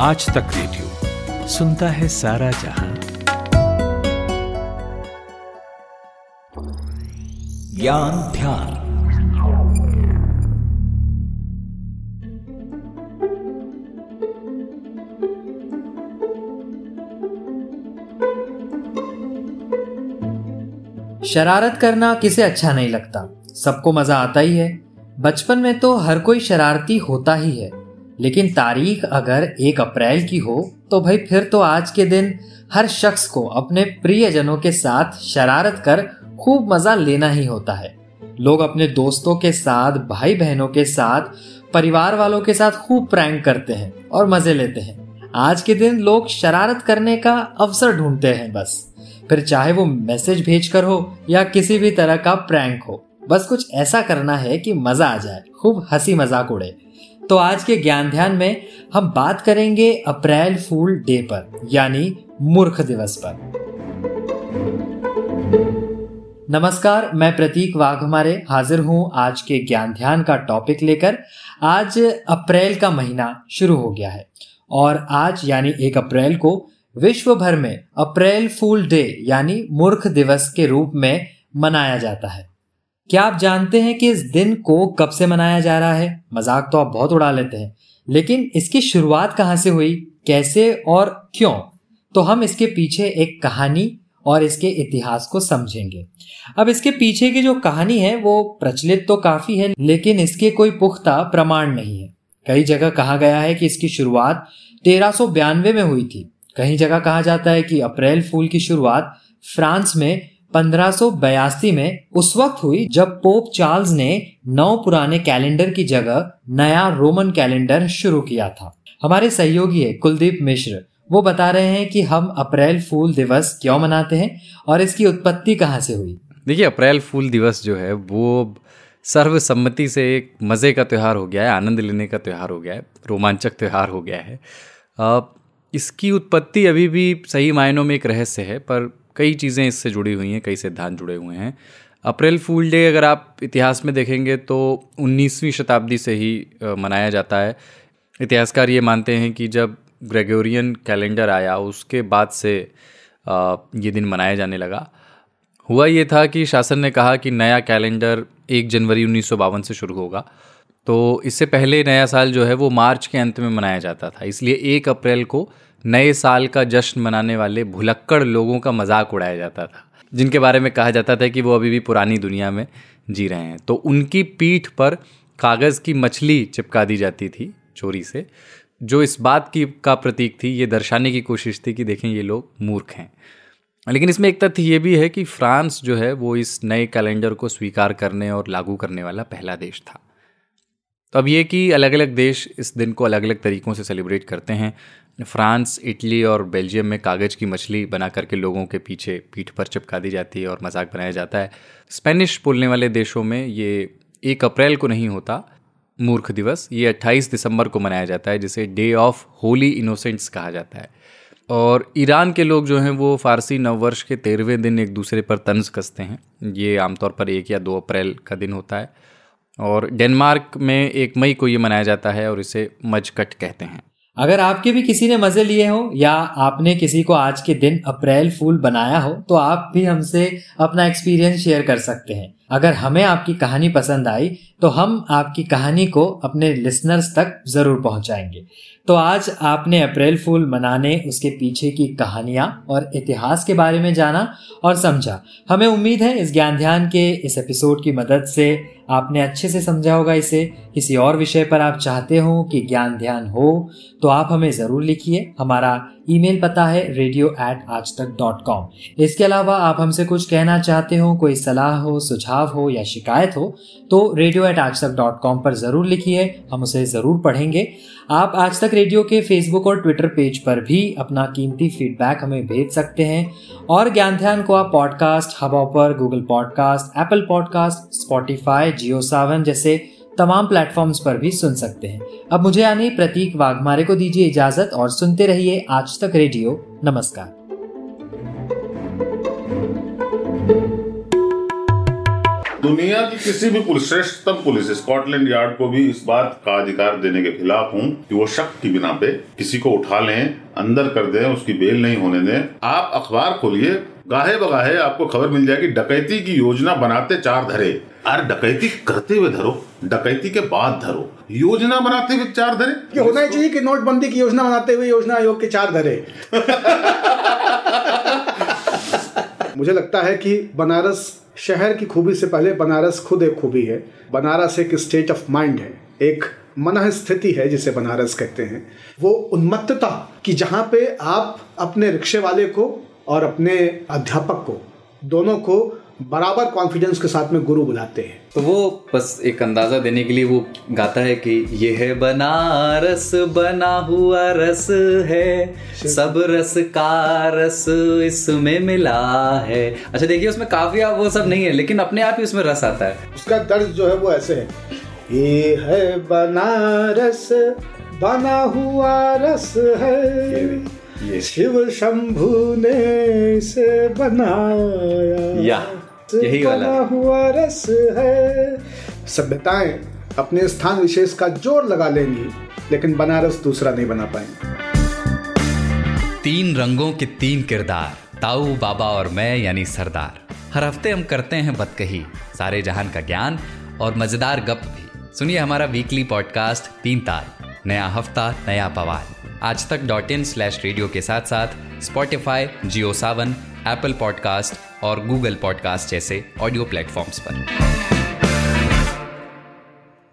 आज तक रेडियो सुनता है सारा जहाँ। ज्ञान ध्यान। शरारत करना किसे अच्छा नहीं लगता? सबको मज़ा आता ही है। बचपन में तो हर कोई शरारती होता ही है। लेकिन तारीख अगर एक अप्रैल की हो तो भाई फिर तो आज के दिन हर शख्स को अपने प्रियजनों के साथ शरारत कर खूब मज़ा लेना ही होता है। लोग अपने दोस्तों के साथ भाई बहनों के साथ, परिवार वालों के साथ खूब प्रैंक करते हैं और मज़े लेते हैं। आज के दिन लोग शरारत करने का अवसर ढूंढते हैं बस। फिर चाहे वो मैसेज भेज कर हो या किसी भी तरह का प्रैंक हो, बस कुछ ऐसा करना है कि मज़ा आ जाए, खूब हँसी मज़ाक उड़े। तो आज के ज्ञान ध्यान में हम बात करेंगे अप्रैल फूल डे पर, यानी मूर्ख दिवस पर। नमस्कार, मैं प्रतीक वाघ हमारे हाजिर हूँ आज के ज्ञान ध्यान का टॉपिक लेकर। आज अप्रैल का महीना शुरू हो गया है और आज, यानी एक अप्रैल को विश्व भर में अप्रैल फूल डे, यानी मूर्ख दिवस के रूप में मनाया जाता है। क्या आप जानते हैं कि इस दिन को कब से मनाया जा रहा है? मज़ाक तो आप बहुत उड़ा लेते हैं। लेकिन इसकी शुरुआत कहाँ से हुई? कैसे और क्यों? तो हम इसके पीछे एक कहानी और इसके इतिहास को समझेंगे। अब इसके पीछे की जो कहानी है, वो प्रचलित तो काफ़ी है, लेकिन इसके कोई पुख्ता प्रमाण नहीं है। कई जगह कहा गया है कि इसकी शुरुआत तेरह में हुई थी। कहीं जगह कहा जाता है कि अप्रैल फूल की शुरुआत फ्रांस में 1582 में उस वक्त हुई जब पोप चार्ल्स ने नौ पुराने कैलेंडर की जगह नया रोमन कैलेंडर शुरू किया था। हमारे सहयोगी है कुलदीप मिश्र। वो बता रहे हैं कि हम अप्रैल फूल दिवस क्यों मनाते हैं और इसकी उत्पत्ति कहाँ से हुई। देखिए, अप्रैल फूल दिवस जो है, वो सर्वसम्मति से एक मज़े का त्यौहार हो गया है, आनंद लेने का त्यौहार हो गया है, रोमांचक त्यौहार हो गया है। इसकी उत्पत्ति अभी भी सही मायनों में एक रहस्य है, पर कई चीज़ें इससे जुड़ी हुई हैं, कई सिद्धांत जुड़े हुए हैं। अप्रैल फूल डे अगर आप इतिहास में देखेंगे तो 19वीं शताब्दी से ही मनाया जाता है। इतिहासकार ये मानते हैं कि जब ग्रेगोरियन कैलेंडर आया, उसके बाद से ये दिन मनाया जाने लगा। हुआ ये था कि शासन ने कहा कि नया कैलेंडर एक जनवरी उन्नीस सौ बावन से शुरू होगा। तो इससे पहले नया साल जो है वो मार्च के अंत में मनाया जाता था, इसलिए एक अप्रैल को नए साल का जश्न मनाने वाले भुलक्कड़ लोगों का मज़ाक उड़ाया जाता था, जिनके बारे में कहा जाता था कि वो अभी भी पुरानी दुनिया में जी रहे हैं। तो उनकी पीठ पर कागज़ की मछली चिपका दी जाती थी चोरी से, जो इस बात की का प्रतीक थी, ये दर्शाने की कोशिश थी कि देखें ये लोग मूर्ख हैं। लेकिन इसमें एक तथ्य ये भी है कि फ्रांस जो है, वो इस नए कैलेंडर को स्वीकार करने और लागू करने वाला पहला देश था। अब ये कि अलग अलग देश इस दिन को अलग अलग तरीक़ों से सेलिब्रेट करते हैं, फ्रांस, इटली और बेल्जियम में कागज़ की मछली बना करके लोगों के पीछे पीठ पर चिपका दी जाती है और मज़ाक बनाया जाता है। स्पेनिश बोलने वाले देशों में ये एक अप्रैल को नहीं होता, मूर्ख दिवस, ये 28 दिसंबर को मनाया जाता है, जिसे डे ऑफ़ होली इनोसेंट्स कहा जाता है। और ईरान के लोग जो हैं, वो फारसी नववर्ष के तेरहवें दिन एक दूसरे पर तंज कसते हैं। ये आमतौर पर एक या दो अप्रैल का दिन होता है। और डेनमार्क में एक मई को ये मनाया जाता है और इसे मजकट कहते हैं। अगर आपके भी किसी ने मज़े लिए हो या आपने किसी को आज के दिन अप्रैल फूल बनाया हो तो आप भी हमसे अपना एक्सपीरियंस शेयर कर सकते हैं। अगर हमें आपकी कहानी पसंद आई तो हम आपकी कहानी को अपने लिसनर्स तक ज़रूर पहुंचाएँगे। तो आज आपने अप्रैल फूल मनाने, उसके पीछे की कहानियाँ और इतिहास के बारे में जाना और समझा। हमें उम्मीद है इस ज्ञान ध्यान के इस एपिसोड की मदद से आपने अच्छे से समझा होगा इसे। किसी और विषय पर आप चाहते हो कि ज्ञान ध्यान हो तो आप हमें ज़रूर लिखिए। हमारा ईमेल पता है रेडियो एट आज तक डॉट कॉम इसके अलावा आप हमसे कुछ कहना चाहते हो, कोई सलाह हो, सुझाव हो या शिकायत हो तो रेडियो एट आज तक डॉट कॉम पर ज़रूर लिखिए। हम उसे ज़रूर पढ़ेंगे। आप आज तक रेडियो के फेसबुक और ट्विटर पेज पर भी अपना कीमती फीडबैक हमें भेज सकते हैं। और ज्ञान ध्यान को आप पॉडकास्ट हवा पर Google podcast Apple podcast Spotify Jio Saavn जैसे तमाम प्लेटफॉर्म्स पर भी सुन सकते हैं। अब मुझे यानी प्रतीक वाघमारे को दीजिए इजाज़त और सुनते रहिए आज तक रेडियो। नमस्कार। दुनिया की किसी भी पुलिस, श्रेष्ठतम पुलिस स्कॉटलैंड यार्ड को भी इस बात का अधिकार देने के खिलाफ हूँ कि वो शक की बिना पे किसी को उठा लें, अंदर कर दें, उसकी बेल नहीं होने दें। आप अखबार खोलिए गाहे बगाहे आपको खबर मिल जाएगी डकैती की योजना बनाते चार धरे। अरे डकैती करते हुए धरो डकैती के बाद धरो। योजना बनाते हुए चार धरे? ये होना ही चाहिए कि नोटबंदी की योजना बनाते हुए योजना आयोग के चार धरे। मुझे लगता है कि बनारस शहर की खूबी से पहले बनारस खुद एक खूबी है। बनारस एक स्टेट ऑफ़ माइंड है। एक मन स्थिति है जिसे बनारस कहते हैं। वो उन्मत्तता कि जहाँ पे आप अपने रिक्शे वाले को और अपने अध्यापक को दोनों को बराबर कॉन्फिडेंस के साथ में गुरु बुलाते हैं। तो वो बस एक अंदाज़ा देने के लिए वो गाता है कि ये है बनारस बना हुआ रस है सब रस का रस इसमें मिला है। अच्छा देखिए उसमें काफिया वो सब नहीं है लेकिन अपने आप ही उसमें रस आता है। उसका दर्द जो है वो ऐसे है। ये है बनारस बना हुआ रस है। ये शिव शंभु ने इसे बनाया। या, यही वाला। बना हुआ रस है। सभ्यताएँ अपने स्थान विशेष का ज़ोर लगा लेंगी लेकिन बनारस दूसरा नहीं बना पाएँगे। तीन रंगों के तीन किरदार ताऊ बाबा और मैं यानी सरदार। हर हफ़्ते हम करते हैं बतकही सारे जहान का ज्ञान और मज़ेदार गप भी। सुनिए हमारा वीकली पॉडकास्ट तीन तार नया हफ़्ता नया पवाल आज तक डॉट इन स्लैश रेडियो के साथ साथ Spotify Jio Saavn Apple podcast और गूगल पॉडकास्ट जैसे ऑडियो प्लेटफॉर्म्स पर।